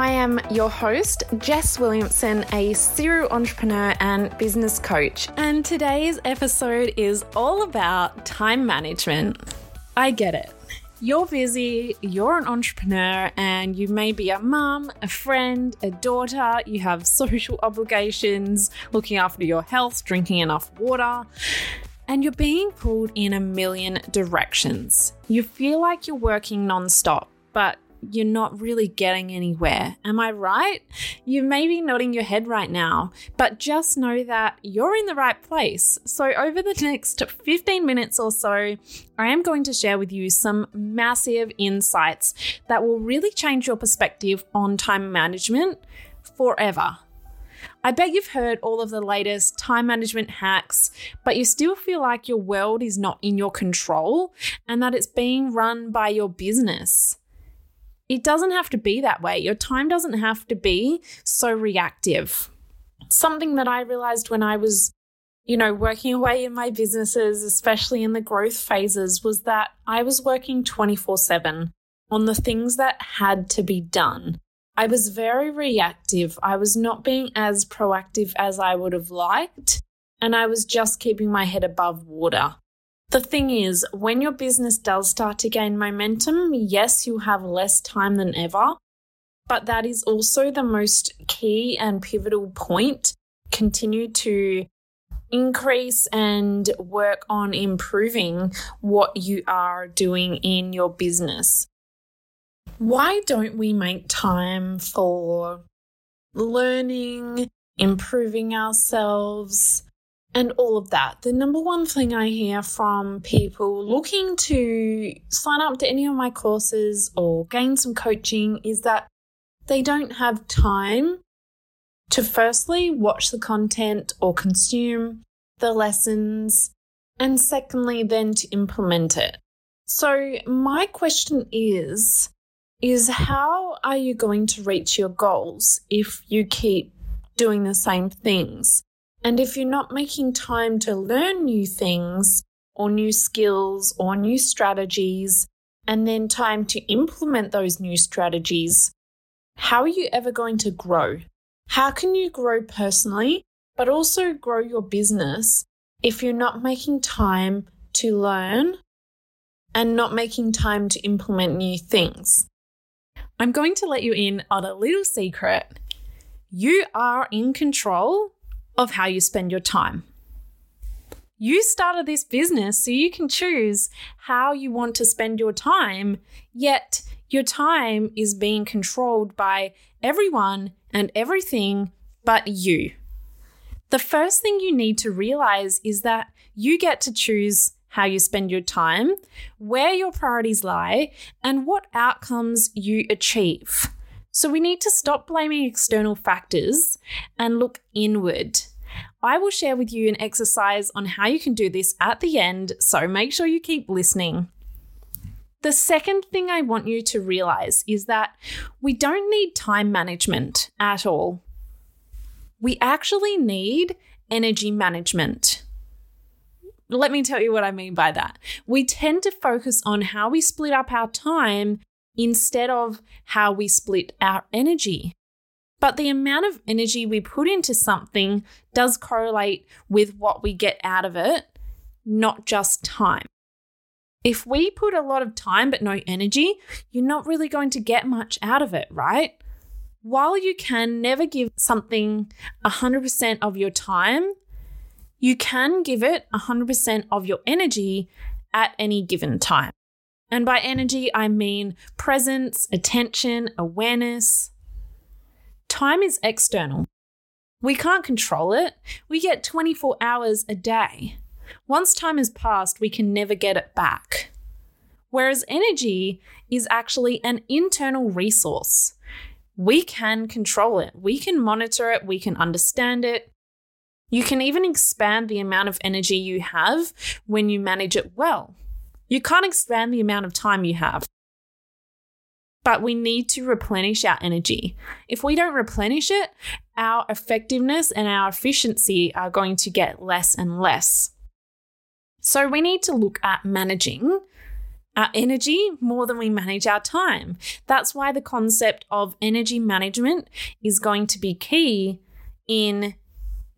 I am your host, Jess Williamson, a serial entrepreneur and business coach. And today's episode is all about time management. I get it. You're busy, you're an entrepreneur, and you may be a mum, a friend, a daughter, you have social obligations, looking after your health, drinking enough water and you're being pulled in a million directions. You feel like you're working nonstop, but you're not really getting anywhere. Am I right? You may be nodding your head right now, but just know that you're in the right place. So, over the next 15 minutes or so, I am going to share with you some massive insights that will really change your perspective on time management forever. I bet you've heard all of the latest time management hacks, but you still feel like your world is not in your control and that it's being run by your business. It doesn't have to be that way. Your time doesn't have to be so reactive. Something that I realized when I was, you know, working away in my businesses, especially in the growth phases, was that I was working 24 7 on the things that had to be done. I was very reactive. I was not being as proactive as I would have liked, and I was just keeping my head above water. The thing is, when your business does start to gain momentum, yes, you have less time than ever, but that is also the most key and pivotal point. Continue to increase and work on improving what you are doing in your business. Why don't we make time for learning, improving ourselves, and all of that. The number one thing I hear from people looking to sign up to any of my courses or gain some coaching is that they don't have time to firstly watch the content or consume the lessons, and secondly, then to implement it. So, my question is is how are you going to reach your goals if you keep doing the same things? And if you're not making time to learn new things or new skills or new strategies, and then time to implement those new strategies, how are you ever going to grow? How can you grow personally, but also grow your business if you're not making time to learn and not making time to implement new things? I'm going to let you in on a little secret. You are in control of how you spend your time. You started this business so you can choose how you want to spend your time, yet your time is being controlled by everyone and everything but you. The first thing you need to realize is that you get to choose how you spend your time, where your priorities lie, and what outcomes you achieve. So we need to stop blaming external factors and look inward. I will share with you an exercise on how you can do this at the end, so make sure you keep listening. The second thing I want you to realize is that we don't need time management at all. We actually need energy management. Let me tell you what I mean by that. We tend to focus on how we split up our time instead of how we split our energy. But the amount of energy we put into something does correlate with what we get out of it, not just time. If we put a lot of time but no energy, you're not really going to get much out of it, right? While you can never give something 100% of your time, you can give it 100% of your energy at any given time. And by energy, I mean presence, attention, awareness. Time is external. We can't control it. We get 24 hours a day. Once time has passed, we can never get it back. Whereas energy is actually an internal resource. We can control it, we can monitor it, we can understand it. You can even expand the amount of energy you have when you manage it well. You can't expand the amount of time you have. But we need to replenish our energy. If we don't replenish it, our effectiveness and our efficiency are going to get less and less. So we need to look at managing our energy more than we manage our time. That's why the concept of energy management is going to be key in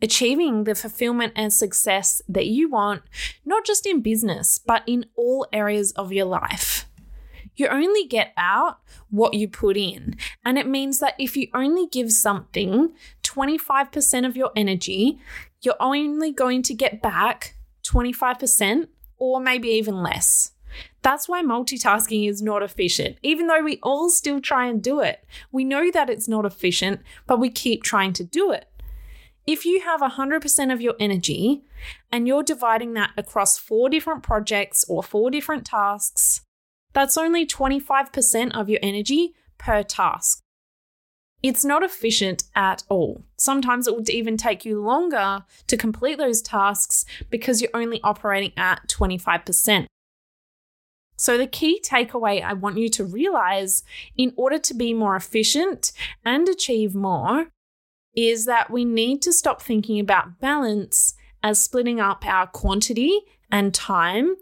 achieving the fulfillment and success that you want, not just in business, but in all areas of your life. You only get out what you put in. And it means that if you only give something 25% of your energy, you're only going to get back 25% or maybe even less. That's why multitasking is not efficient. Even though we all still try and do it, we know that it's not efficient, but we keep trying to do it. If you have 100% of your energy and you're dividing that across four different projects or four different tasks, that's only 25% of your energy per task. It's not efficient at all. Sometimes it would even take you longer to complete those tasks because you're only operating at 25%. So, the key takeaway I want you to realize in order to be more efficient and achieve more is that we need to stop thinking about balance as splitting up our quantity and time,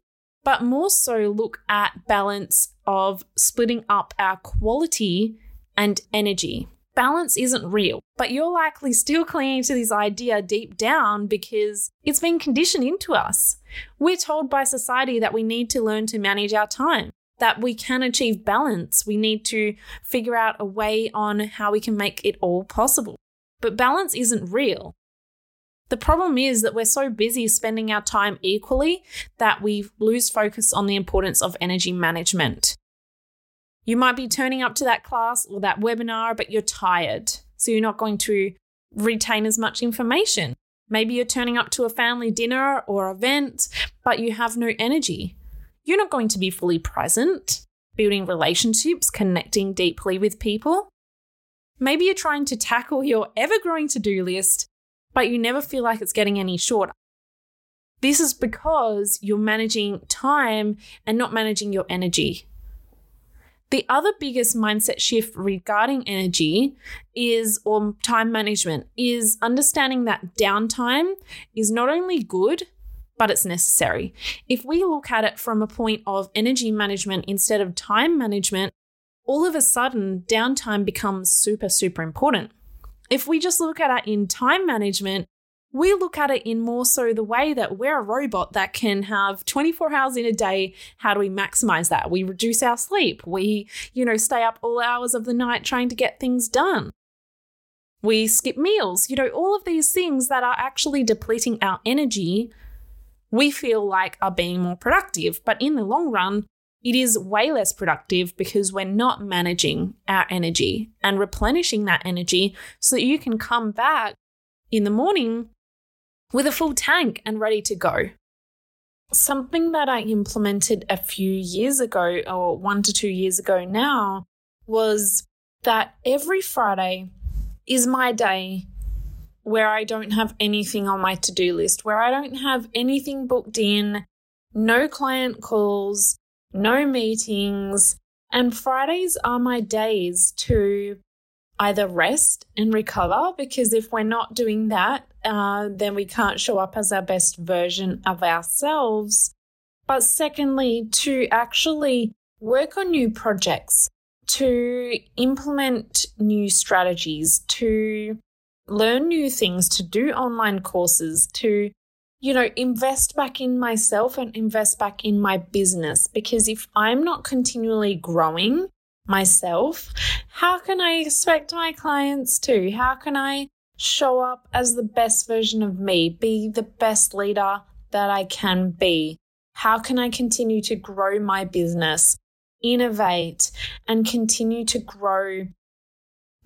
but more so look at balance of splitting up our quality and energy. Balance isn't real, but you're likely still clinging to this idea deep down because it's been conditioned into us. We're told by society that we need to learn to manage our time, that we can achieve balance. We need to figure out a way on how we can make it all possible. But balance isn't real. The problem is that we're so busy spending our time equally that we lose focus on the importance of energy management. You might be turning up to that class or that webinar, but you're tired. So you're not going to retain as much information. Maybe you're turning up to a family dinner or event, but you have no energy. You're not going to be fully present, building relationships, connecting deeply with people. Maybe you're trying to tackle your ever growing to do list, but you never feel like it's getting any shorter. This is because you're managing time and not managing your energy. The other biggest mindset shift regarding energy is, or time management, is understanding that downtime is not only good, but it's necessary. If we look at it from a point of energy management instead of time management, all of a sudden downtime becomes super, super important. If we just look at it in time management, we look at it in more so the way that we're a robot that can have 24 hours in a day. How do we maximize that? We reduce our sleep. We, you know, stay up all hours of the night trying to get things done. We skip meals, you know, all of these things that are actually depleting our energy, we feel like are being more productive. But in the long run, it is way less productive because we're not managing our energy and replenishing that energy so that you can come back in the morning with a full tank and ready to go. Something that I implemented a few years ago, or one to two years ago now, was that every Friday is my day where I don't have anything on my to do list, where I don't have anything booked in, no client calls, no meetings. And Fridays are my days to either rest and recover, because if we're not doing that, uh, then we can't show up as our best version of ourselves. But secondly, to actually work on new projects, to implement new strategies, to learn new things, to do online courses, to, you know, invest back in myself and invest back in my business. Because if I'm not continually growing myself, how can I expect my clients to? How can I show up as the best version of me, be the best leader that I can be? How can I continue to grow my business, innovate, and continue to grow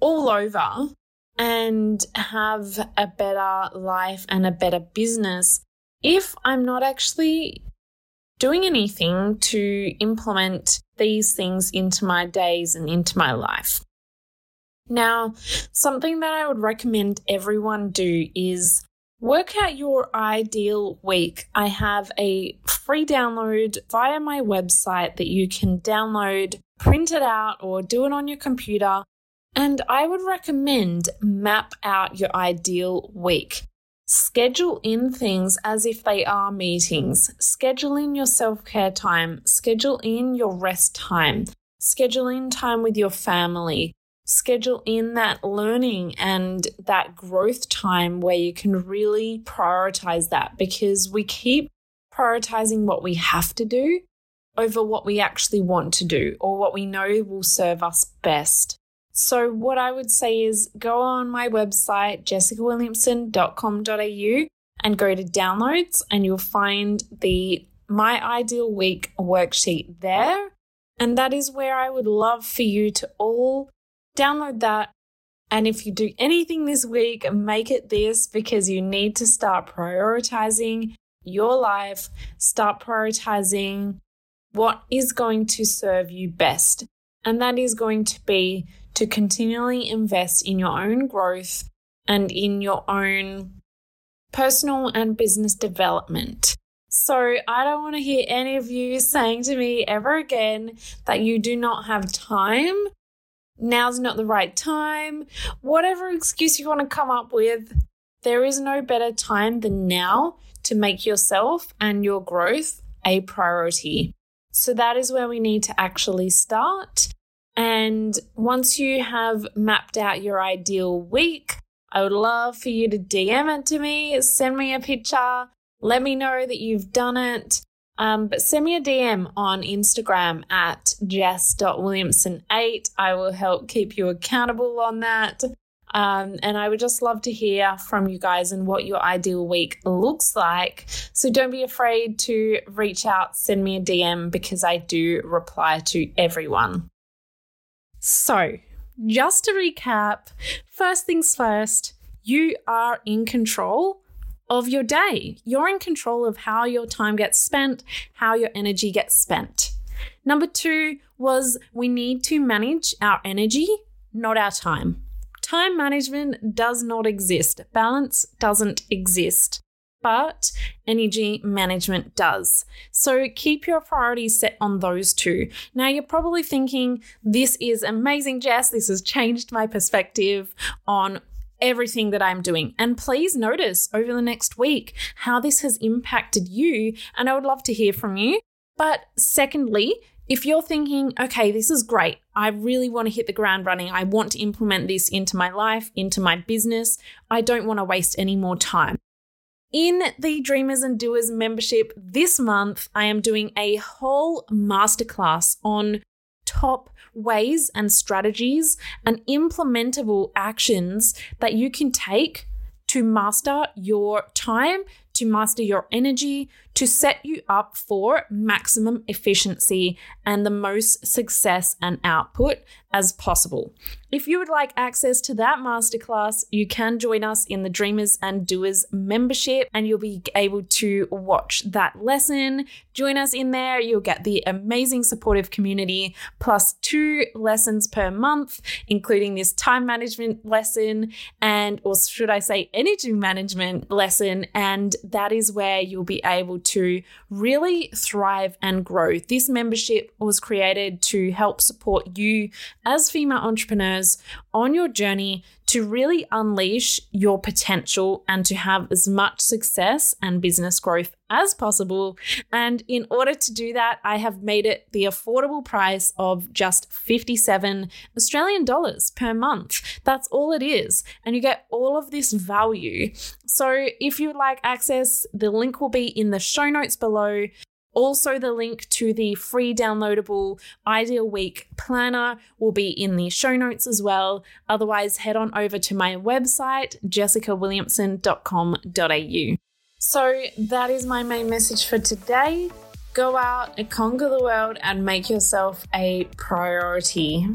all over and have a better life and a better business if I'm not actually doing anything to implement these things into my days and into my life? Now, something that I would recommend everyone do is work out your ideal week. I have a free download via my website that you can download, print it out, or do it on your computer. And I would recommend map out your ideal week. Schedule in things as if they are meetings. Schedule in your self care time. Schedule in your rest time. Schedule in time with your family. Schedule in that learning and that growth time where you can really prioritize that because we keep prioritizing what we have to do over what we actually want to do or what we know will serve us best. So, what I would say is go on my website, jessicawilliamson.com.au, and go to downloads, and you'll find the My Ideal Week worksheet there. And that is where I would love for you to all download that. And if you do anything this week, make it this because you need to start prioritizing your life, start prioritizing what is going to serve you best. And that is going to be to continually invest in your own growth and in your own personal and business development. So, I don't want to hear any of you saying to me ever again that you do not have time. Now's not the right time. Whatever excuse you want to come up with, there is no better time than now to make yourself and your growth a priority. So, that is where we need to actually start. And once you have mapped out your ideal week, I would love for you to DM it to me, send me a picture, let me know that you've done it. Um, but send me a DM on Instagram at jess.williamson8. I will help keep you accountable on that. Um, and I would just love to hear from you guys and what your ideal week looks like. So don't be afraid to reach out, send me a DM because I do reply to everyone. So, just to recap, first things first, you are in control of your day. You're in control of how your time gets spent, how your energy gets spent. Number two was we need to manage our energy, not our time. Time management does not exist, balance doesn't exist but energy management does. So keep your priorities set on those two. Now, you're probably thinking, this is amazing, Jess. This has changed my perspective on everything that I'm doing. And please notice over the next week how this has impacted you. And I would love to hear from you. But secondly, if you're thinking, okay, this is great, I really want to hit the ground running, I want to implement this into my life, into my business, I don't want to waste any more time. In the Dreamers and Doers membership this month, I am doing a whole masterclass on top ways and strategies and implementable actions that you can take to master your time, to master your energy, to set you up for maximum efficiency and the most success and output as possible. If you would like access to that masterclass, you can join us in the Dreamers and Doers membership and you'll be able to watch that lesson. Join us in there. You'll get the amazing supportive community plus two lessons per month, including this time management lesson and, or should I say, energy management lesson. And that is where you'll be able to really thrive and grow. This membership was created to help support you as female entrepreneurs on your journey to really unleash your potential and to have as much success and business growth as possible. And in order to do that, I have made it the affordable price of just 57 Australian dollars per month. That's all it is. And you get all of this value. So if you would like access, the link will be in the show notes below. Also, the link to the free downloadable Ideal Week planner will be in the show notes as well. Otherwise, head on over to my website, jessicawilliamson.com.au. So, that is my main message for today. Go out conquer the world and make yourself a priority.